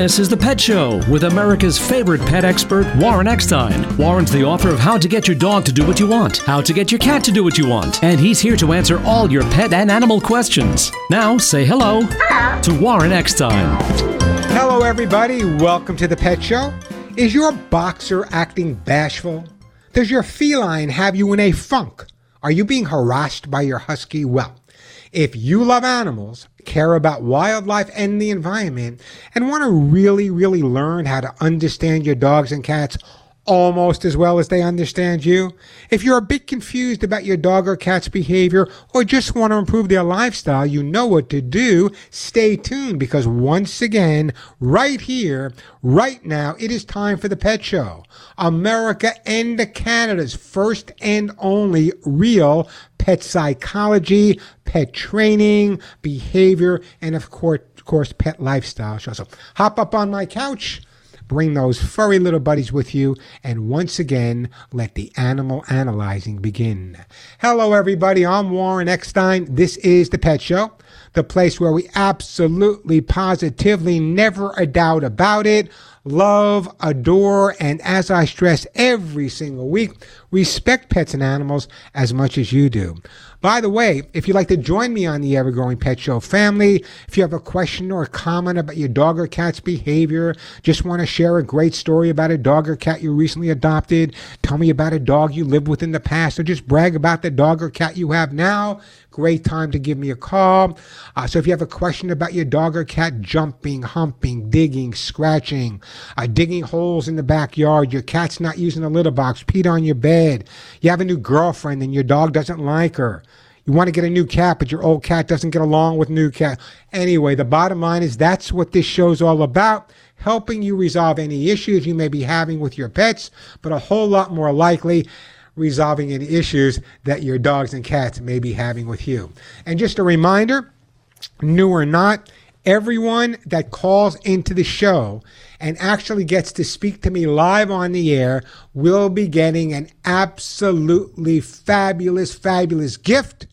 This is The Pet Show with America's favorite pet expert, Warren Eckstein. Warren's the author of How to Get Your Dog to Do What You Want, How to Get Your Cat to Do What You Want, and he's here to answer all your pet and animal questions. Now, say hello to Warren Eckstein. Hello, everybody. Welcome to The Pet Show. Is your boxer acting bashful? Does your feline have you in a funk? Are you being harassed by your husky? Well, if you love animals, care about wildlife and the environment, and want to really, really learn how to understand your dogs and cats almost as well as they understand you, if you're a bit confused about your dog or cat's behavior or just want to improve their lifestyle, you know what to do. Stay tuned because once again, right here, right now, it is time for the Pet Show. America and Canada's first and only real pet psychology, pet training, behavior, and of course, of course, pet lifestyle show. So hop up on my couch Bring those furry little buddies with you, and once again, let the animal analyzing begin. Hello, everybody. I'm Warren Eckstein. This is The Pet Show, the place where we absolutely, positively, never a doubt about it, love, adore, and as I stress every single week, respect pets and animals as much as you do. By the way, if you'd like to join me on the Ever Growing Pet Show family, if you have a question or a comment about your dog or cat's behavior, just want to share a great story about a dog or cat you recently adopted, tell me about a dog you lived with in the past, or just brag about the dog or cat you have now, great time to give me a call. Uh, so if you have a question about your dog or cat jumping, humping, digging, scratching, uh, digging holes in the backyard, your cat's not using the litter box, peed on your bed, you have a new girlfriend and your dog doesn't like her, you want to get a new cat, but your old cat doesn't get along with new cat. Anyway, the bottom line is that's what this show's all about helping you resolve any issues you may be having with your pets, but a whole lot more likely, resolving any issues that your dogs and cats may be having with you. And just a reminder new or not, everyone that calls into the show and actually gets to speak to me live on the air will be getting an absolutely fabulous, fabulous gift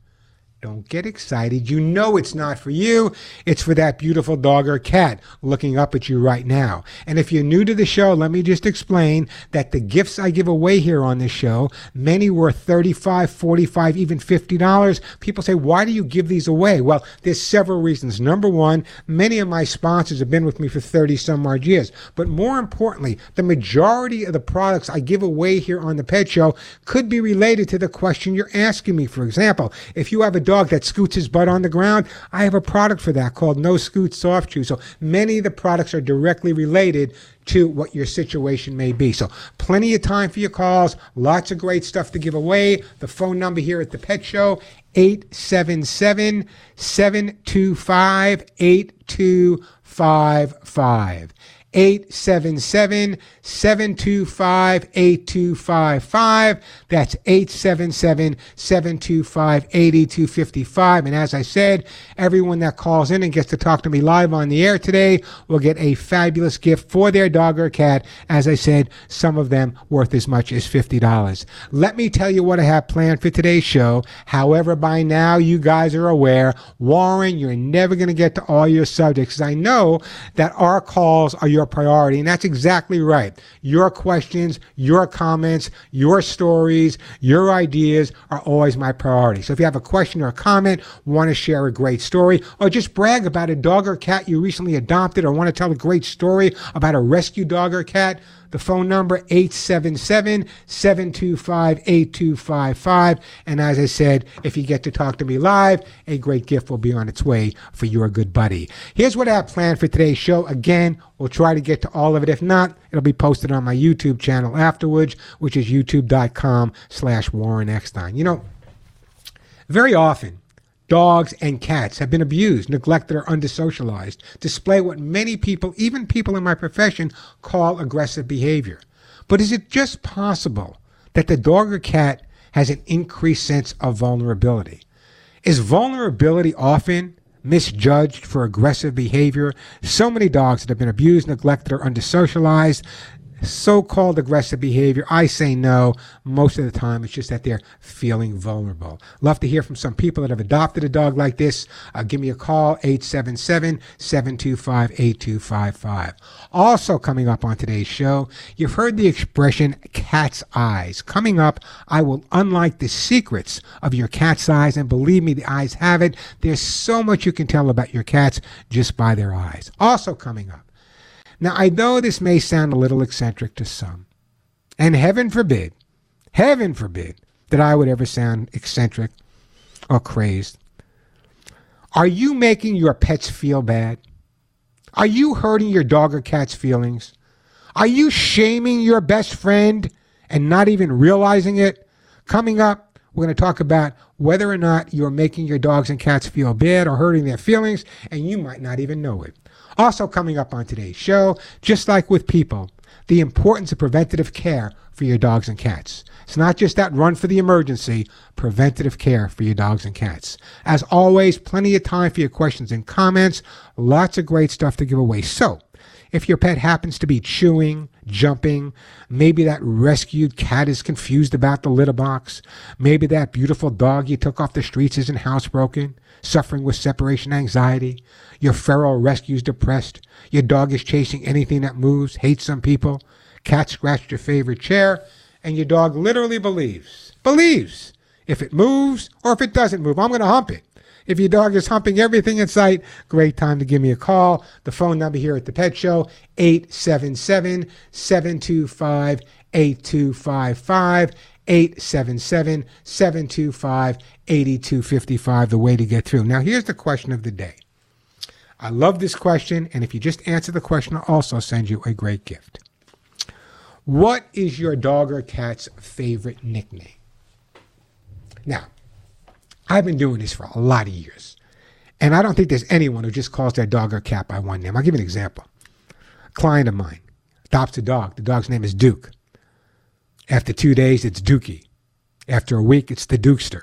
don't get excited. You know it's not for you. It's for that beautiful dog or cat looking up at you right now. And if you're new to the show, let me just explain that the gifts I give away here on this show, many worth 35, 45, even $50. People say, why do you give these away? Well, there's several reasons. Number one, many of my sponsors have been with me for 30 some odd years. But more importantly, the majority of the products I give away here on the Pet Show could be related to the question you're asking me. For example, if you have a dog that scoots his butt on the ground, I have a product for that called No Scoot Soft Chew. So many of the products are directly related to what your situation may be. So plenty of time for your calls, lots of great stuff to give away. The phone number here at the Pet Show, 877 725 8255. 877 725 8255. That's 877 725 8255. And as I said, everyone that calls in and gets to talk to me live on the air today will get a fabulous gift for their dog or cat. As I said, some of them worth as much as $50. Let me tell you what I have planned for today's show. However, by now you guys are aware, Warren, you're never going to get to all your subjects. I know that our calls are your priority. And that's exactly right. Your questions, your comments, your stories, your ideas are always my priority. So if you have a question or a comment, want to share a great story, or just brag about a dog or cat you recently adopted, or want to tell a great story about a rescue dog or cat, the phone number 877-725-8255. And as I said, if you get to talk to me live, a great gift will be on its way for your good buddy. Here's what I have planned for today's show. Again, we'll try to get to all of it. If not, it'll be posted on my YouTube channel afterwards, which is youtube.com slash Warren Eckstein. You know, very often dogs and cats have been abused, neglected, or undersocialized, display what many people, even people in my profession, call aggressive behavior. But is it just possible that the dog or cat has an increased sense of vulnerability? Is vulnerability often misjudged for aggressive behavior? So many dogs that have been abused, neglected, or undersocialized so called aggressive behavior. I say no. Most of the time, it's just that they're feeling vulnerable. Love to hear from some people that have adopted a dog like this. Uh, give me a call, 877 725 8255. Also, coming up on today's show, you've heard the expression cat's eyes. Coming up, I will unlock the secrets of your cat's eyes, and believe me, the eyes have it. There's so much you can tell about your cats just by their eyes. Also, coming up, now, I know this may sound a little eccentric to some, and heaven forbid, heaven forbid, that I would ever sound eccentric or crazed. Are you making your pets feel bad? Are you hurting your dog or cat's feelings? Are you shaming your best friend and not even realizing it? Coming up, we're going to talk about whether or not you're making your dogs and cats feel bad or hurting their feelings, and you might not even know it. Also, coming up on today's show, just like with people, the importance of preventative care for your dogs and cats. It's not just that run for the emergency, preventative care for your dogs and cats. As always, plenty of time for your questions and comments. Lots of great stuff to give away. So, if your pet happens to be chewing, jumping, maybe that rescued cat is confused about the litter box, maybe that beautiful dog you took off the streets isn't housebroken, suffering with separation anxiety, your feral rescue's depressed. Your dog is chasing anything that moves, hates some people. Cat scratched your favorite chair, and your dog literally believes, believes, if it moves or if it doesn't move, I'm going to hump it. If your dog is humping everything in sight, great time to give me a call. The phone number here at the Pet Show, 877 725 8255. 877 725 8255, the way to get through. Now, here's the question of the day I love this question, and if you just answer the question, I'll also send you a great gift. What is your dog or cat's favorite nickname? Now, I've been doing this for a lot of years, and I don't think there's anyone who just calls their dog or cat by one name. I'll give you an example. A client of mine adopts a dog. The dog's name is Duke. After two days, it's Dookie. After a week, it's the Dukester.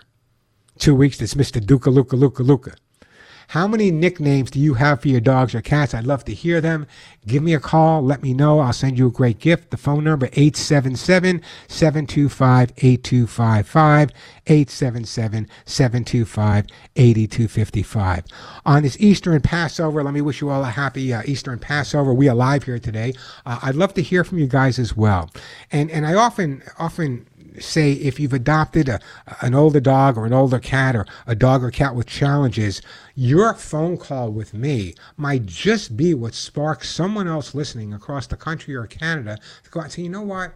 Two weeks, it's Mr. Duka Luka Luka Luka. How many nicknames do you have for your dogs or cats? I'd love to hear them. Give me a call. Let me know. I'll send you a great gift. The phone number 877-725-8255. 877-725-8255. On this Easter and Passover, let me wish you all a happy uh, Easter and Passover. We are live here today. Uh, I'd love to hear from you guys as well. And and I often often say if you've adopted a, an older dog or an older cat or a dog or cat with challenges, your phone call with me might just be what sparks someone else listening across the country or Canada to go out and say, you know what?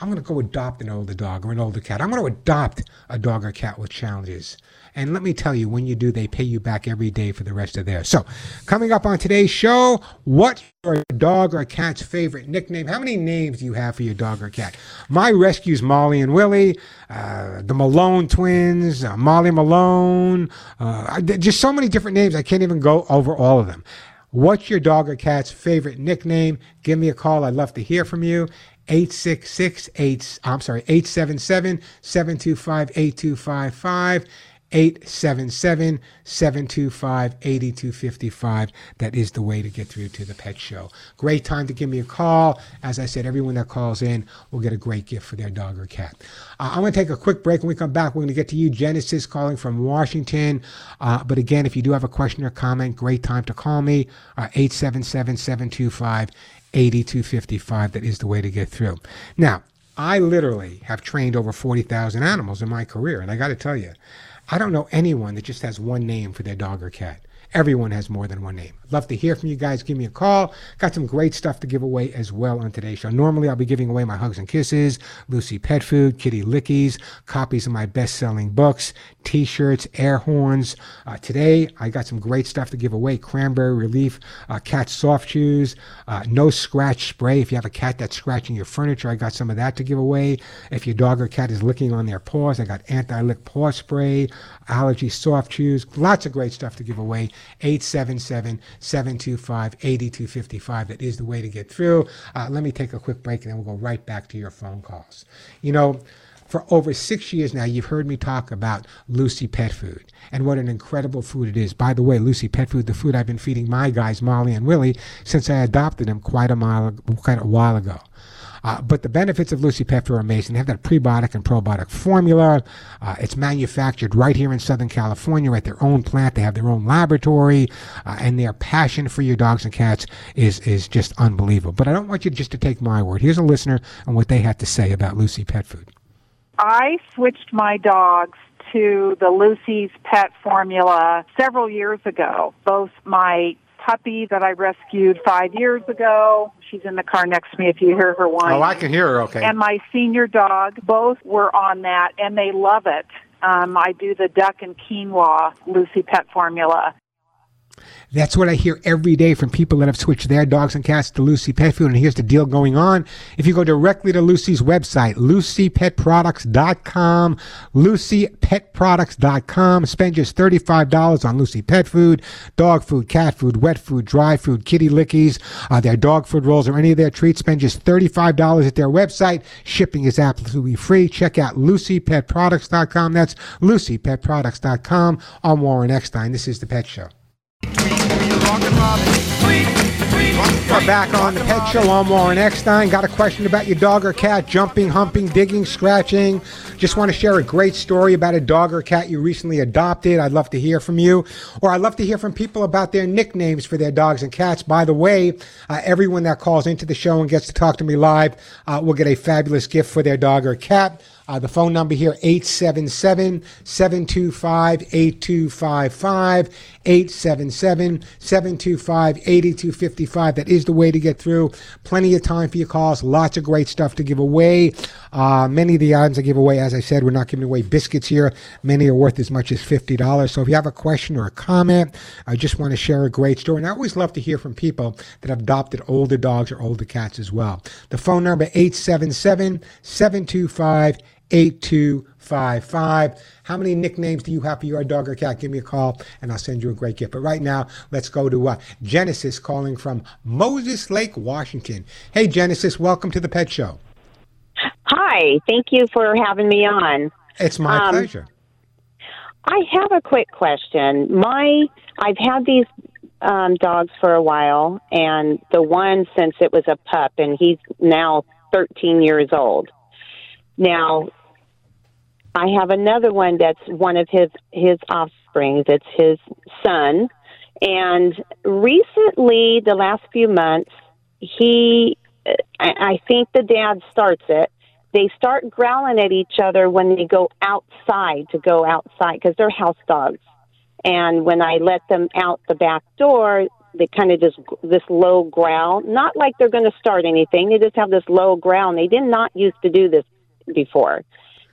I'm going to go adopt an older dog or an older cat. I'm going to adopt a dog or cat with challenges. And let me tell you, when you do, they pay you back every day for the rest of theirs. So, coming up on today's show, what's your dog or cat's favorite nickname? How many names do you have for your dog or cat? My rescues, Molly and Willie, uh, the Malone twins, uh, Molly Malone, uh, just so many different names. I can't even go over all of them. What's your dog or cat's favorite nickname? Give me a call. I'd love to hear from you. 866 8 I'm sorry 877 725 8255 877 725 8255. That is the way to get through to the pet show. Great time to give me a call. As I said, everyone that calls in will get a great gift for their dog or cat. Uh, I'm going to take a quick break. When we come back, we're going to get to you, Genesis, calling from Washington. Uh, but again, if you do have a question or comment, great time to call me. Uh, 877 725 8255. That is the way to get through. Now, I literally have trained over 40,000 animals in my career. And I got to tell you, I don't know anyone that just has one name for their dog or cat. Everyone has more than one name. Love to hear from you guys. Give me a call. Got some great stuff to give away as well on today's show. Normally, I'll be giving away my hugs and kisses, Lucy Pet Food, Kitty Lickies, copies of my best selling books, t shirts, air horns. Uh, today, I got some great stuff to give away cranberry relief, uh, cat soft chews, uh, no scratch spray. If you have a cat that's scratching your furniture, I got some of that to give away. If your dog or cat is licking on their paws, I got anti lick paw spray, allergy soft chews, lots of great stuff to give away. 877 725 8255. That is the way to get through. Uh, let me take a quick break and then we'll go right back to your phone calls. You know, for over six years now, you've heard me talk about Lucy Pet Food and what an incredible food it is. By the way, Lucy Pet Food, the food I've been feeding my guys, Molly and Willie, since I adopted them quite a, mile, quite a while ago. Uh, but the benefits of Lucy Pet Food are amazing. They have that prebiotic and probiotic formula. Uh, it's manufactured right here in Southern California at their own plant. They have their own laboratory, uh, and their passion for your dogs and cats is is just unbelievable. But I don't want you just to take my word. Here's a listener and what they had to say about Lucy Pet Food. I switched my dogs to the Lucy's Pet formula several years ago. Both my puppy that I rescued five years ago. She's in the car next to me if you hear her whine. Oh, I can hear her okay. And my senior dog, both were on that and they love it. Um, I do the duck and quinoa Lucy Pet formula. That's what I hear every day from people that have switched their dogs and cats to Lucy Pet Food. And here's the deal going on. If you go directly to Lucy's website, lucypetproducts.com, lucypetproducts.com, spend just $35 on Lucy Pet Food, dog food, cat food, wet food, dry food, kitty lickies, uh, their dog food rolls, or any of their treats. Spend just $35 at their website. Shipping is absolutely free. Check out lucypetproducts.com. That's lucypetproducts.com. I'm Warren Eckstein. This is The Pet Show. We're back on the Pet Show. I'm Warren Eckstein. Got a question about your dog or cat jumping, humping, digging, scratching? Just want to share a great story about a dog or cat you recently adopted. I'd love to hear from you. Or I'd love to hear from people about their nicknames for their dogs and cats. By the way, uh, everyone that calls into the show and gets to talk to me live uh, will get a fabulous gift for their dog or cat. Uh, the phone number here, 877-725-8255, 877-725-8255. That is the way to get through. Plenty of time for your calls. Lots of great stuff to give away. Uh, many of the items I give away, as I said, we're not giving away biscuits here. Many are worth as much as $50. So if you have a question or a comment, I just want to share a great story. And I always love to hear from people that have adopted older dogs or older cats as well. The phone number, 877 725 8255. How many nicknames do you have for your dog or cat? Give me a call and I'll send you a great gift. But right now, let's go to uh, Genesis calling from Moses Lake, Washington. Hey, Genesis, welcome to the Pet Show. Hi, thank you for having me on. It's my um, pleasure. I have a quick question. My I've had these um, dogs for a while, and the one since it was a pup, and he's now 13 years old. Now, I have another one that's one of his his offspring. That's his son, and recently, the last few months, he, I I think the dad starts it. They start growling at each other when they go outside to go outside because they're house dogs. And when I let them out the back door, they kind of just this low growl. Not like they're going to start anything. They just have this low growl. And they did not used to do this before.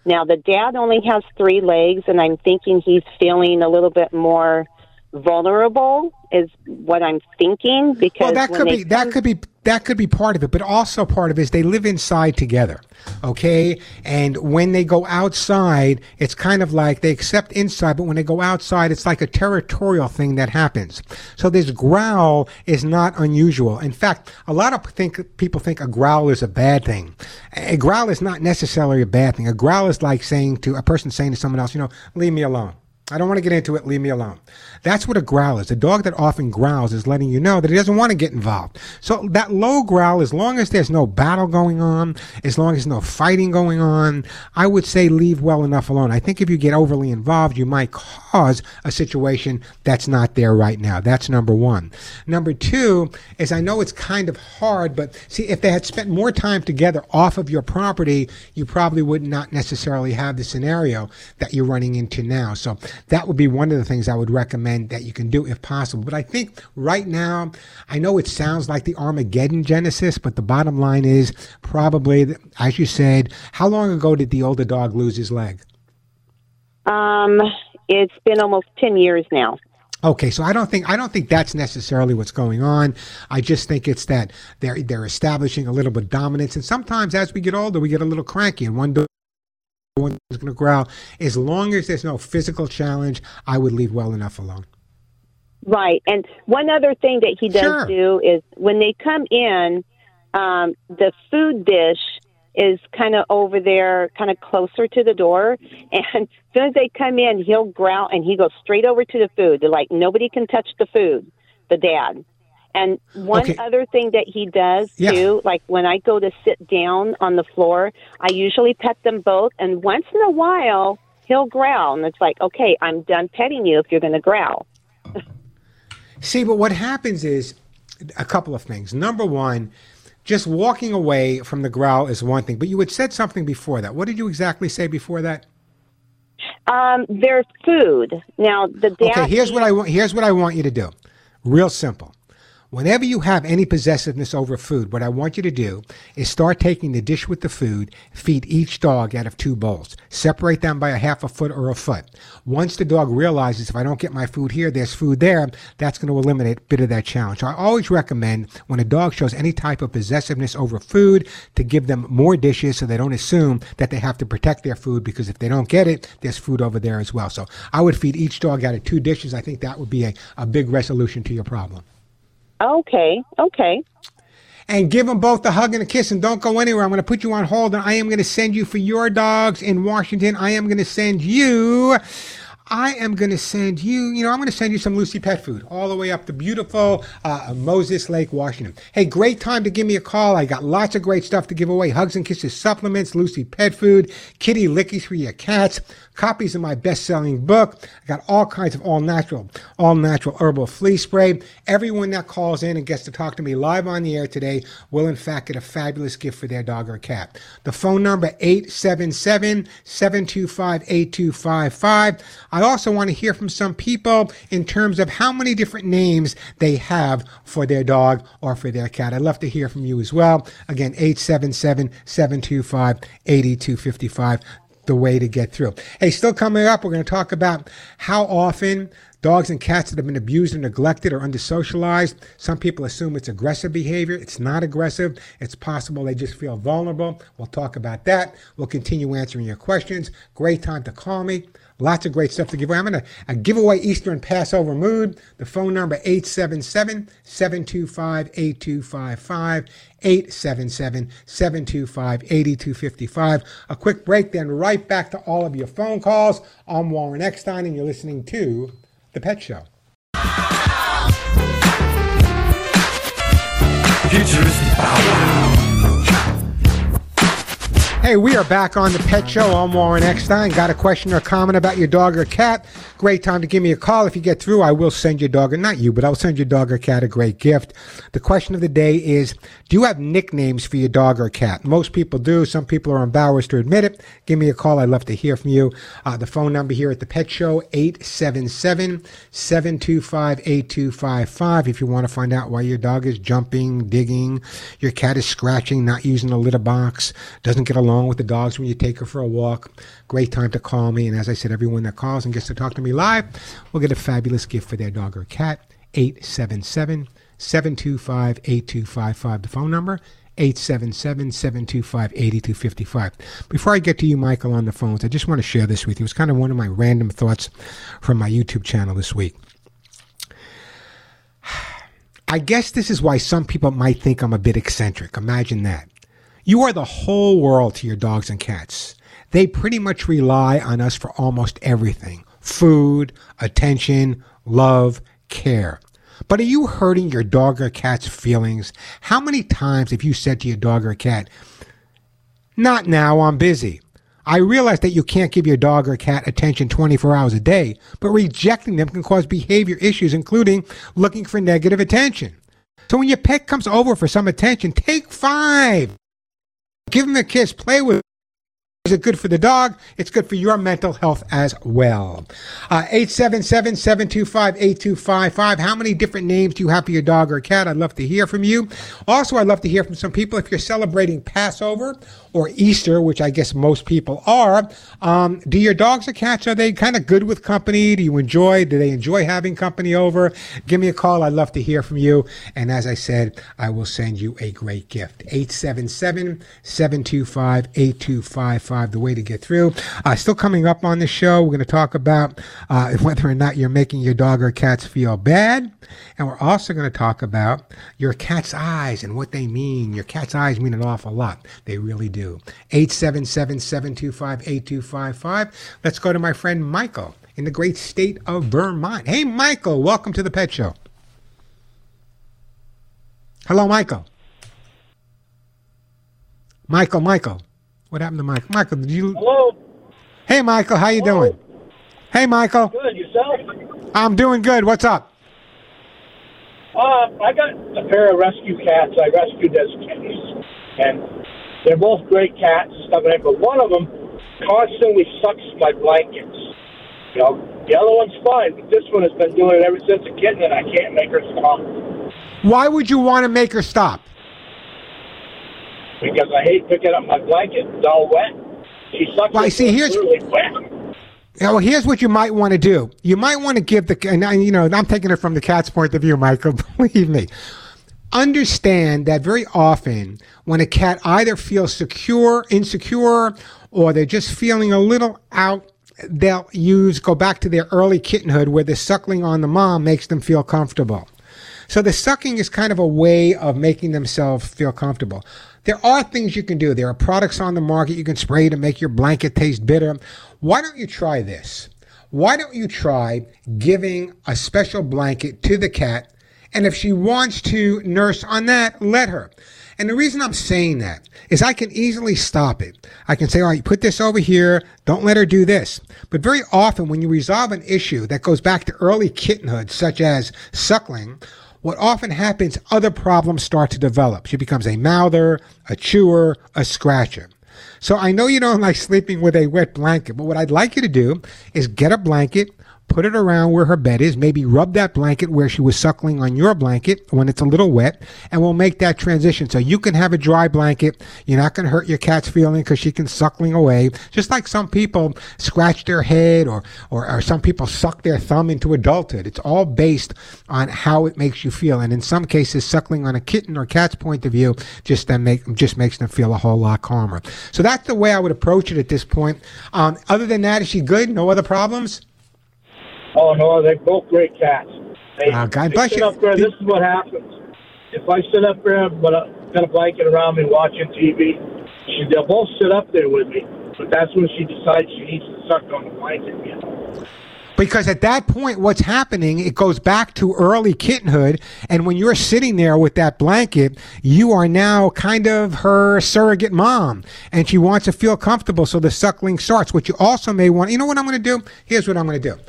Now the dad only has three legs, and I'm thinking he's feeling a little bit more vulnerable is what I'm thinking because well, that could be that could be that could be part of it, but also part of it is they live inside together, okay? And when they go outside, it's kind of like they accept inside, but when they go outside, it's like a territorial thing that happens. So this growl is not unusual. In fact, a lot of think people think a growl is a bad thing. A growl is not necessarily a bad thing. A growl is like saying to a person saying to someone else, you know, leave me alone. I don't want to get into it. Leave me alone. That's what a growl is. A dog that often growls is letting you know that he doesn't want to get involved. So that low growl, as long as there's no battle going on, as long as no fighting going on, I would say leave well enough alone. I think if you get overly involved, you might cause a situation that's not there right now. That's number one. Number two is I know it's kind of hard, but see, if they had spent more time together off of your property, you probably would not necessarily have the scenario that you're running into now. So that would be one of the things I would recommend that you can do if possible. But I think right now, I know it sounds like the Armageddon Genesis, but the bottom line is probably, as you said, how long ago did the older dog lose his leg? Um, it's been almost 10 years now. Okay, so I don't think I don't think that's necessarily what's going on. I just think it's that they're they're establishing a little bit dominance, and sometimes as we get older, we get a little cranky, and one one's going to growl. As long as there's no physical challenge, I would leave well enough alone. Right. And one other thing that he does Sure. do is when they come in, um, the food dish is kind of over there, kind of closer to the door. And as soon as they come in, he'll growl and he goes straight over to the food. They're like, nobody can touch the food, the dad. And one Okay. other thing that he does Yeah. too, like when I go to sit down on the floor, I usually pet them both, and once in a while he'll growl, and it's like, okay, I'm done petting you if you're going to growl. See, but what happens is a couple of things. Number one, just walking away from the growl is one thing, but you had said something before that. What did you exactly say before that? Um, their food now. The dad Okay, here's what I want. Here's what I want you to do. Real simple. Whenever you have any possessiveness over food, what I want you to do is start taking the dish with the food, feed each dog out of two bowls. Separate them by a half a foot or a foot. Once the dog realizes if I don't get my food here, there's food there, that's going to eliminate a bit of that challenge. So I always recommend when a dog shows any type of possessiveness over food to give them more dishes so they don't assume that they have to protect their food because if they don't get it, there's food over there as well. So I would feed each dog out of two dishes. I think that would be a, a big resolution to your problem. Okay, okay. and give them both a hug and a kiss and don't go anywhere. I'm going to put you on hold and I am going to send you for your dogs in Washington. I am going to send you. I am going to send you, you know, I'm going to send you some Lucy Pet Food all the way up to beautiful uh, Moses Lake, Washington. Hey, great time to give me a call. I got lots of great stuff to give away. Hugs and Kisses supplements, Lucy Pet Food, kitty lickies for your cats, copies of my best-selling book. I got all kinds of all natural, all natural herbal flea spray. Everyone that calls in and gets to talk to me live on the air today will in fact get a fabulous gift for their dog or cat. The phone number 877-725-8255. I also want to hear from some people in terms of how many different names they have for their dog or for their cat. I'd love to hear from you as well. Again, 877-725-8255 the way to get through. Hey, still coming up, we're going to talk about how often dogs and cats that have been abused or neglected or under socialized. Some people assume it's aggressive behavior. It's not aggressive. It's possible they just feel vulnerable. We'll talk about that. We'll continue answering your questions. Great time to call me. Lots of great stuff to give away. I'm going to a giveaway Easter and Passover mood. The phone number 877-725-8255. 877-725-8255. A quick break, then right back to all of your phone calls. I'm Warren Eckstein, and you're listening to The Pet Show. Futuristic. Hey, we are back on the Pet Show. I'm Warren Eckstein. Got a question or comment about your dog or cat? Great time to give me a call. If you get through, I will send your dog, or not you, but I'll send your dog or cat a great gift. The question of the day is Do you have nicknames for your dog or cat? Most people do. Some people are embarrassed to admit it. Give me a call. I'd love to hear from you. Uh, the phone number here at the Pet Show 877 725 8255. If you want to find out why your dog is jumping, digging, your cat is scratching, not using a litter box, doesn't get along with the dogs when you take her for a walk, great time to call me. And as I said, everyone that calls and gets to talk to me live will get a fabulous gift for their dog or cat. 877 725 8255. The phone number 877 725 8255. Before I get to you, Michael, on the phones, I just want to share this with you. It's kind of one of my random thoughts from my YouTube channel this week. I guess this is why some people might think I'm a bit eccentric. Imagine that. You are the whole world to your dogs and cats. They pretty much rely on us for almost everything food, attention, love, care. But are you hurting your dog or cat's feelings? How many times have you said to your dog or cat, Not now, I'm busy? I realize that you can't give your dog or cat attention 24 hours a day, but rejecting them can cause behavior issues, including looking for negative attention. So when your pet comes over for some attention, take five. Give them a kiss, play with is it good for the dog? It's good for your mental health as well. Uh, 877 725 8255. How many different names do you have for your dog or cat? I'd love to hear from you. Also, I'd love to hear from some people if you're celebrating Passover or Easter, which I guess most people are. Um, do your dogs or cats, are they kind of good with company? Do you enjoy, do they enjoy having company over? Give me a call. I'd love to hear from you. And as I said, I will send you a great gift. 877 725 8255 the way to get through. Uh, still coming up on the show, we're going to talk about uh, whether or not you're making your dog or cats feel bad. And we're also going to talk about your cat's eyes and what they mean. Your cat's eyes mean an awful lot. They really do. 877 725 8255. Let's go to my friend Michael in the great state of Vermont. Hey, Michael, welcome to the Pet Show. Hello, Michael. Michael, Michael. What happened to Michael? Michael, did you? Hello. Hey, Michael, how you doing? Hey, Michael. Good. Yourself? I'm doing good. What's up? Uh, I got a pair of rescue cats. I rescued as kittens, and they're both great cats and stuff like that. But one of them constantly sucks my blankets. You know, the other one's fine, but this one has been doing it ever since a kitten, and I can't make her stop Why would you want to make her stop? Because I hate picking up my blanket. It's all wet. She sucks. Well, it see, here's- really wet. Well, here's what you might want to do. You might want to give the, and I- you know, I'm taking it from the cat's point of view, Michael. Believe me. Understand that very often when a cat either feels secure, insecure, or they're just feeling a little out, they'll use, go back to their early kittenhood where the suckling on the mom makes them feel comfortable. So the sucking is kind of a way of making themselves feel comfortable. There are things you can do. There are products on the market you can spray to make your blanket taste bitter. Why don't you try this? Why don't you try giving a special blanket to the cat? And if she wants to nurse on that, let her. And the reason I'm saying that is I can easily stop it. I can say, all right, put this over here. Don't let her do this. But very often when you resolve an issue that goes back to early kittenhood, such as suckling, what often happens, other problems start to develop. She becomes a mouther, a chewer, a scratcher. So I know you don't like sleeping with a wet blanket, but what I'd like you to do is get a blanket, put it around where her bed is, maybe rub that blanket where she was suckling on your blanket when it's a little wet, and we'll make that transition. So you can have a dry blanket. You're not going to hurt your cat's feeling because she can suckling away. Just like some people scratch their head or, or, or some people suck their thumb into adulthood. It's all based on how it makes you feel. And in some cases, suckling on a kitten or cat's point of view just then make, just makes them feel a whole lot calmer. So that's the way I would approach it at this point. Um, other than that, is she good? No other problems? Oh no, they're both great cats. They, Oh, God bless you. Up there, this is what happens. If I sit up there, but uh, got a blanket around me watching TV, she, they'll both sit up there with me. But that's when she decides she needs to suck on the blanket. You know? Because at that point, what's happening, it goes back to early kittenhood. And when you're sitting there with that blanket, you are now kind of her surrogate mom. And she wants to feel comfortable. So the suckling starts. What you also may want, you know what I'm going to do? Here's what I'm going to do.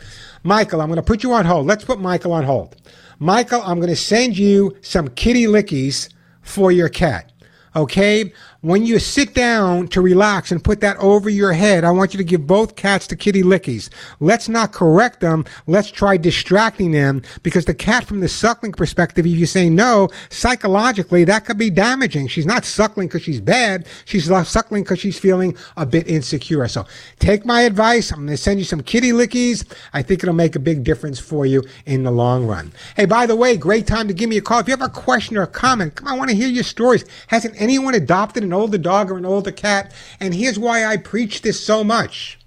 Michael, I'm going to put you on hold. Let's put Michael on hold. Michael, I'm going to send you some kitty lickies for your cat. Okay? When you sit down to relax and put that over your head, I want you to give both cats the kitty lickies. Let's not correct them. Let's try distracting them because the cat from the suckling perspective, if you say no, psychologically, that could be damaging. She's not suckling because she's bad. She's suckling because she's feeling a bit insecure. So take my advice. I'm going to send you some kitty lickies. I think it'll make a big difference for you in the long run. Hey, by the way, great time to give me a call. If you have a question or a comment, come on, I want to hear your stories. Hasn't anyone adopted an older dog or an older cat? And here's why I preach this so much.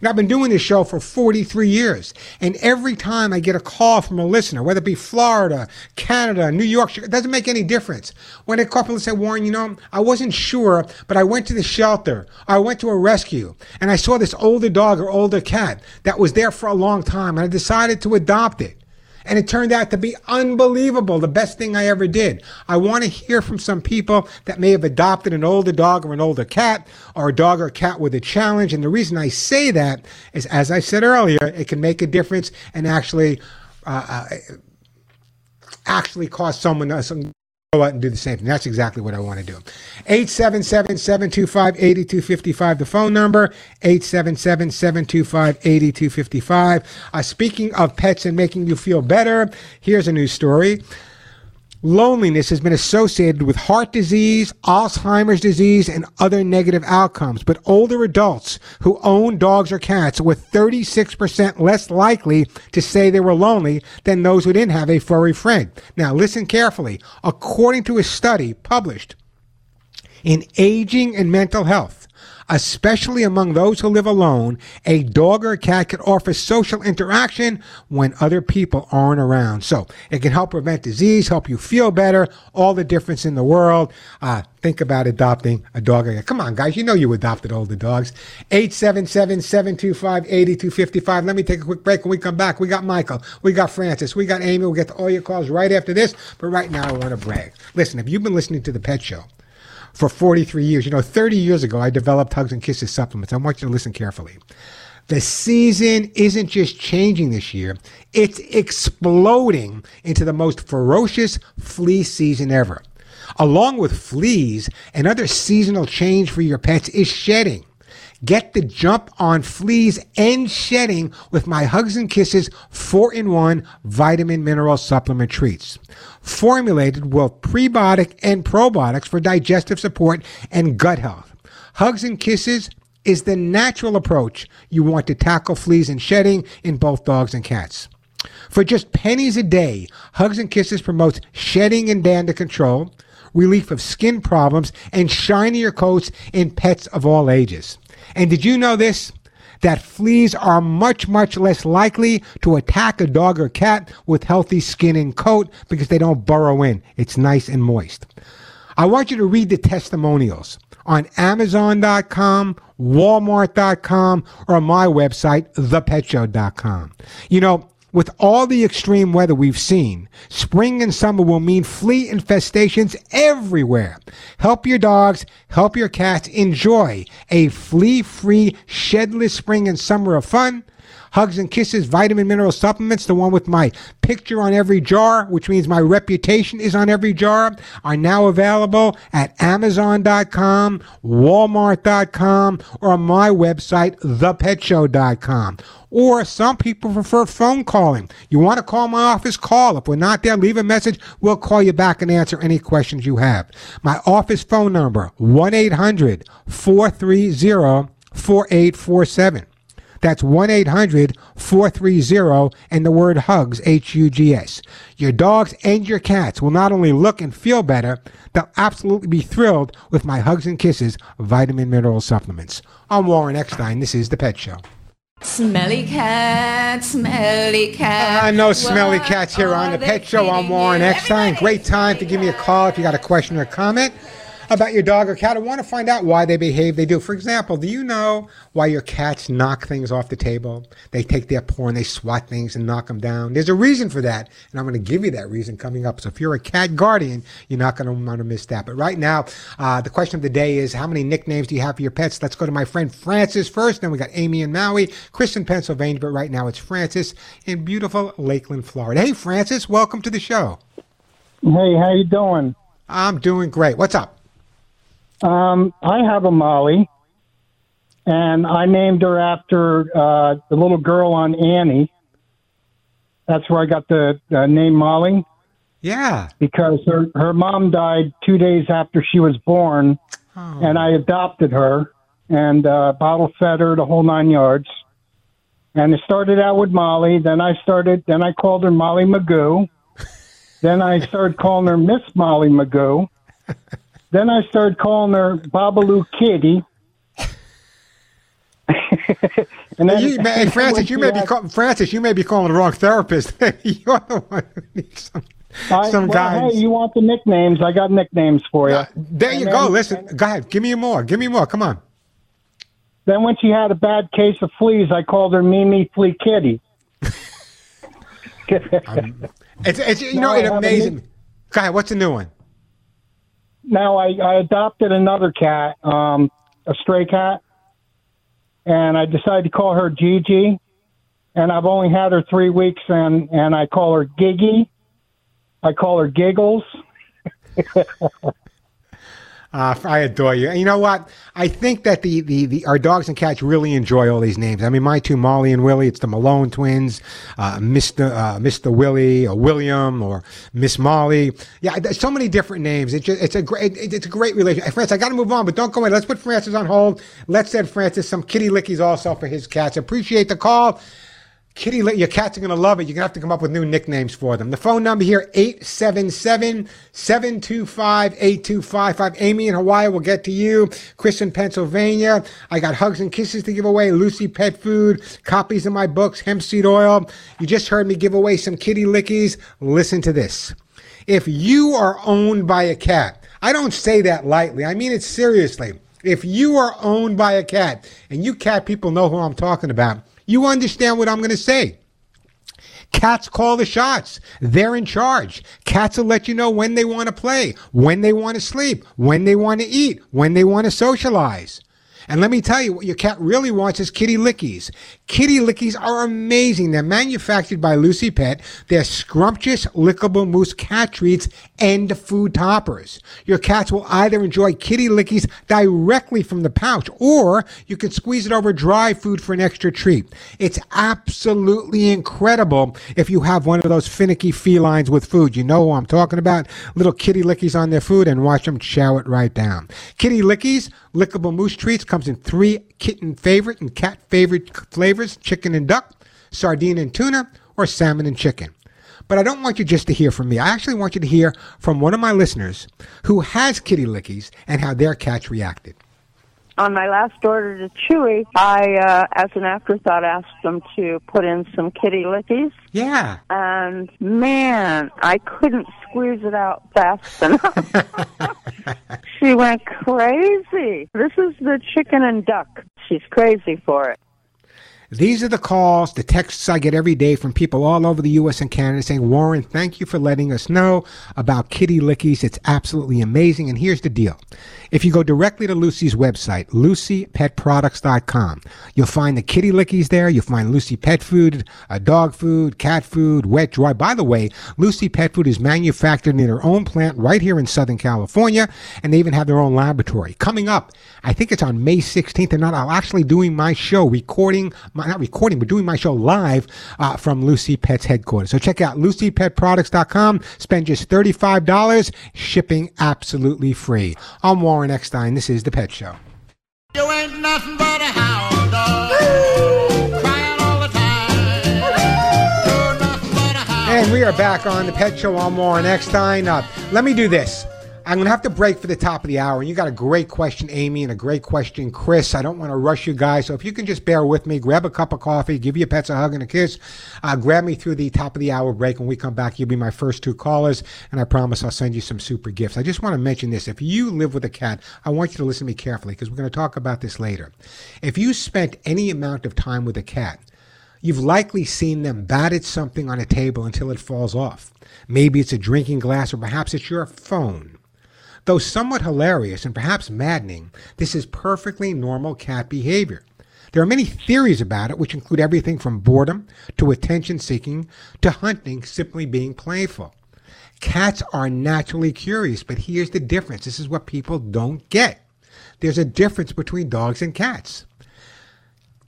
Know, I've been doing this show for 43 years, and every time I get a call from a listener, whether it be Florida, Canada, New York, it doesn't make any difference. When a couple said, Warren, you know, I wasn't sure, but I went to the shelter, I went to a rescue, and I saw this older dog or older cat that was there for a long time, and I decided to adopt it. And it turned out to be unbelievable. The best thing I ever did. I want to hear from some people that may have adopted an older dog or an older cat or a dog or a cat with a challenge. And the reason I say that is, as I said earlier, it can make a difference and actually, uh, uh, actually cause someone else to go out and do the same thing. That's exactly what I want to do. 877-725-8255, the phone number, 877-725-8255. Uh, speaking of pets and making you feel better, here's a new story. Loneliness has been associated with heart disease, Alzheimer's disease, and other negative outcomes. But older adults who own dogs or cats were 36% less likely to say they were lonely than those who didn't have a furry friend. Now, listen carefully. According to a study published in Aging and Mental Health, Especially among those who live alone, a dog or a cat can offer social interaction when other people aren't around. So it can help prevent disease, help you feel better, all the difference in the world. Uh, think about adopting a dog. Come on, guys. You know you adopted older dogs. 877-725-8255. Let me take a quick break. When we come back, we got Michael. We got Francis. We got Amy. We'll get to all your calls right after this. But right now, I want to brag. Listen, if you've been listening to The Pet Show for 43 years, you know, 30 years ago, I developed Hugs and Kisses supplements. I want you to listen carefully. The season isn't just changing this year, it's exploding into the most ferocious flea season ever. Along with fleas, another seasonal change for your pets is shedding. Get the jump on fleas and shedding with my Hugs and Kisses 4 in 1 vitamin mineral supplement treats. Formulated with prebiotic and probiotics for digestive support and gut health. Hugs and Kisses is the natural approach you want to tackle fleas and shedding in both dogs and cats. For just pennies a day, Hugs and Kisses promotes shedding and dander control, relief of skin problems, and shinier coats in pets of all ages. And did you know this? That fleas are much, much less likely to attack a dog or cat with healthy skin and coat because they don't burrow in. It's nice and moist. I want you to read the testimonials on Amazon.com, Walmart.com, or my website, thepetshow.com. You know, with all the extreme weather we've seen, spring and summer will mean flea infestations everywhere. Help your dogs, help your cats enjoy a flea free, shedless spring and summer of fun. Hugs and Kisses vitamin mineral supplements, the one with my picture on every jar, which means my reputation is on every jar, are now available at Amazon.com, Walmart.com, or my website, thepetshow.com. Or some people prefer phone calling. You want to call my office? Call. If we're not there, leave a message. We'll call you back and answer any questions you have. My office phone number, 1 800 430 4847. That's 1 800 430 and the word hugs, H U G S. Your dogs and your cats will not only look and feel better, they'll absolutely be thrilled with my Hugs and Kisses vitamin mineral supplements. I'm Warren Eckstein. This is The Pet Show. Smelly cat, smelly cat. I know smelly cats here on The Pet Show. I'm Warren Eckstein. Great time to give me a call if you got a question or a comment about your dog or cat. I want to find out why they behave they do. For example, do you know why your cats knock things off the table? They take their paw and they swat things and knock them down. There's a reason for that, and I'm going to give you that reason coming up. So if you're a cat guardian, you're not going to want to miss that. But right now, uh, the question of the day is how many nicknames do you have for your pets? Let's go to my friend Francis first. Then we got Amy in Maui, Chris in Pennsylvania, but right now it's Francis in beautiful Lakeland, Florida. Hey, Francis, welcome to the show. Hey, how you doing? I'm doing great. What's up? Um, I have a Molly, and I named her after uh, the little girl on Annie. That's where I got the uh, name Molly Yeah. because her her mom died two days after she was born, Oh. and I adopted her and uh, bottle fed her the whole nine yards. And it started out with Molly. Then I started. Then I called her Molly Magoo. then I started calling her Miss Molly Magoo. Then I started calling her Babalu Kitty. and then, You, man, Francis, you may be call, Francis, you may be calling the wrong therapist. You're the one who needs some, I, some well, guidance. Hey, you want the nicknames? I got nicknames for you. Uh, there you And go. then- Listen, go ahead. Give me more. Give me more. Come on. Then when she had a bad case of fleas, I called her Mimi Flea Kitty. Um, it's, it's you know, I it have a amazes me. Go ahead. What's the new one? Now I, I adopted another cat, um, a stray cat, and I decided to call her Gigi. And I've only had her three weeks, and and I call her Giggy. I call her Giggles. Uh, I adore you. And you know what? I think that the, the, the our dogs and cats really enjoy all these names. I mean, my two, Molly and Willie, it's the Malone twins, uh, Mr. Uh, Mr. Willie or William or Miss Molly. Yeah, there's so many different names. It's just, it's a great it, it's a great relationship. Francis, I got to move on, but don't go away. Let's put Francis on hold. Let's send Francis some kitty lickies also for his cats. Appreciate the call. Kitty, your cats are going to love it. You're going to have to come up with new nicknames for them. The phone number here, 877-725-8255. Amy in Hawaii will get to you. Chris in Pennsylvania. I got hugs and kisses to give away. Lucy Pet Food, copies of my books, hemp seed oil. You just heard me give away some kitty lickies. Listen to this. If you are owned by a cat, I don't say that lightly. I mean it seriously. If you are owned by a cat, and you cat people know who I'm talking about, you understand what I'm going to say. Cats call the shots. They're in charge. Cats will let you know when they want to play, when they want to sleep, when they want to eat, when they want to socialize. And let me tell you, what your cat really wants is kitty lickies. Kitty lickies are amazing. They're manufactured by Lucy Pet. They're scrumptious, lickable mousse cat treats and food toppers. Your cats will either enjoy kitty lickies directly from the pouch, or you can squeeze it over dry food for an extra treat. It's absolutely incredible if you have one of those finicky felines with food. You know who I'm talking about? Little kitty lickies on their food and watch them chow it right down. Kitty lickies, lickable mousse treats, comes in three kitten favorite and cat favorite flavors, chicken and duck, sardine and tuna, or salmon and chicken. But I don't want you just to hear from me. I actually want you to hear from one of my listeners who has kitty lickies and how their cats reacted. On my last order to Chewy, I, uh, as an afterthought, asked them to put in some kitty lickies. Yeah. And man, I couldn't squeeze it out fast enough. she went crazy. This is the chicken and duck. She's crazy for it. These are the calls, the texts I get every day from people all over the U.S. and Canada saying, Warren, thank you for letting us know about kitty lickies. It's absolutely amazing. And here's the deal. If you go directly to Lucy's website, lucypetproducts.com, you'll find the kitty lickies there. You'll find Lucy Pet Food, uh, dog food, cat food, wet, dry. By the way, Lucy Pet Food is manufactured in their own plant right here in Southern California, and they even have their own laboratory. Coming up, I think it's on May 16th or not, I'll actually doing my show, recording, my, not recording, but doing my show live uh, from Lucy Pet's headquarters. So check out lucypetproducts.com. Spend just $35, shipping absolutely free. I'm Warren Eckstein. This is The Pet Show. You ain't nothing but a hound dog. Crying all the time. But a hound And we are back on The Pet Show. I'm Warren Eckstein. Uh, let me do this. I'm going to have to break for the top of the hour. And you got a great question, Amy, and a great question, Chris. I don't want to rush you guys. So if you can just bear with me, grab a cup of coffee, give your pets a hug and a kiss, uh, grab me through the top of the hour break. When we come back, you'll be my first two callers. And I promise I'll send you some super gifts. I just want to mention this. If you live with a cat, I want you to listen to me carefully because we're going to talk about this later. If you spent any amount of time with a cat, You've likely seen them bat at something on a table until it falls off. Maybe it's a drinking glass or perhaps it's your phone. Though somewhat hilarious and perhaps maddening, this is perfectly normal cat behavior. There are many theories about it, which include everything from boredom to attention seeking to hunting simply being playful. Cats are naturally curious, but here's the difference. This is what people don't get. There's a difference between dogs and cats.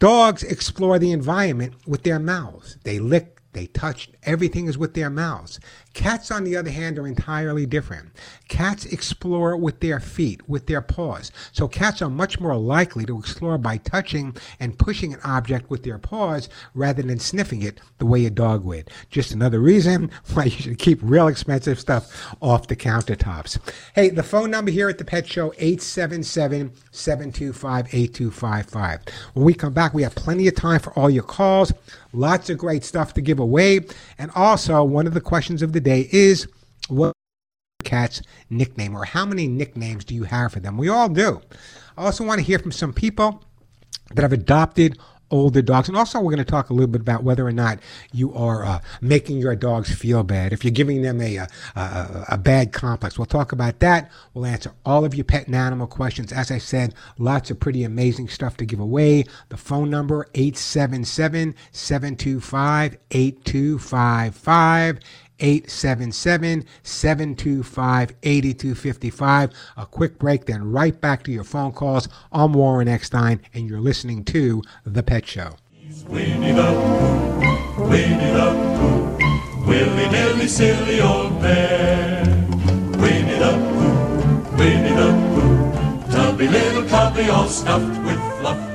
Dogs explore the environment with their mouths. They lick, they touch, everything is with their mouths. Cats, on the other hand, are entirely different. Cats explore with their feet, with their paws. So cats are much more likely to explore by touching and pushing an object with their paws rather than sniffing it the way a dog would. Just another reason why you should keep real expensive stuff off the countertops. Hey, the phone number here at the Pet Show, 877-725-8255. When we come back, we have plenty of time for all your calls. Lots of great stuff to give away. And also, one of the questions of the day is what cat's nickname or how many nicknames do you have for them? We all do. I also want to hear from some people that have adopted older dogs. And also, we're going to talk a little bit about whether or not you are uh, making your dogs feel bad. If you're giving them a, a, a, a bad complex, we'll talk about that. We'll answer all of your pet and animal questions. As I said, lots of pretty amazing stuff to give away. The phone number, 877-725-8255. 877-725-8255. A quick break, then right back to your phone calls. I'm Warren Eckstein, and you're listening to The Pet Show. Winnie the Pooh, Winnie the Pooh, willy nilly silly old bear. Winnie the Pooh, Winnie the Pooh, tubby little cubby all stuffed with fluff.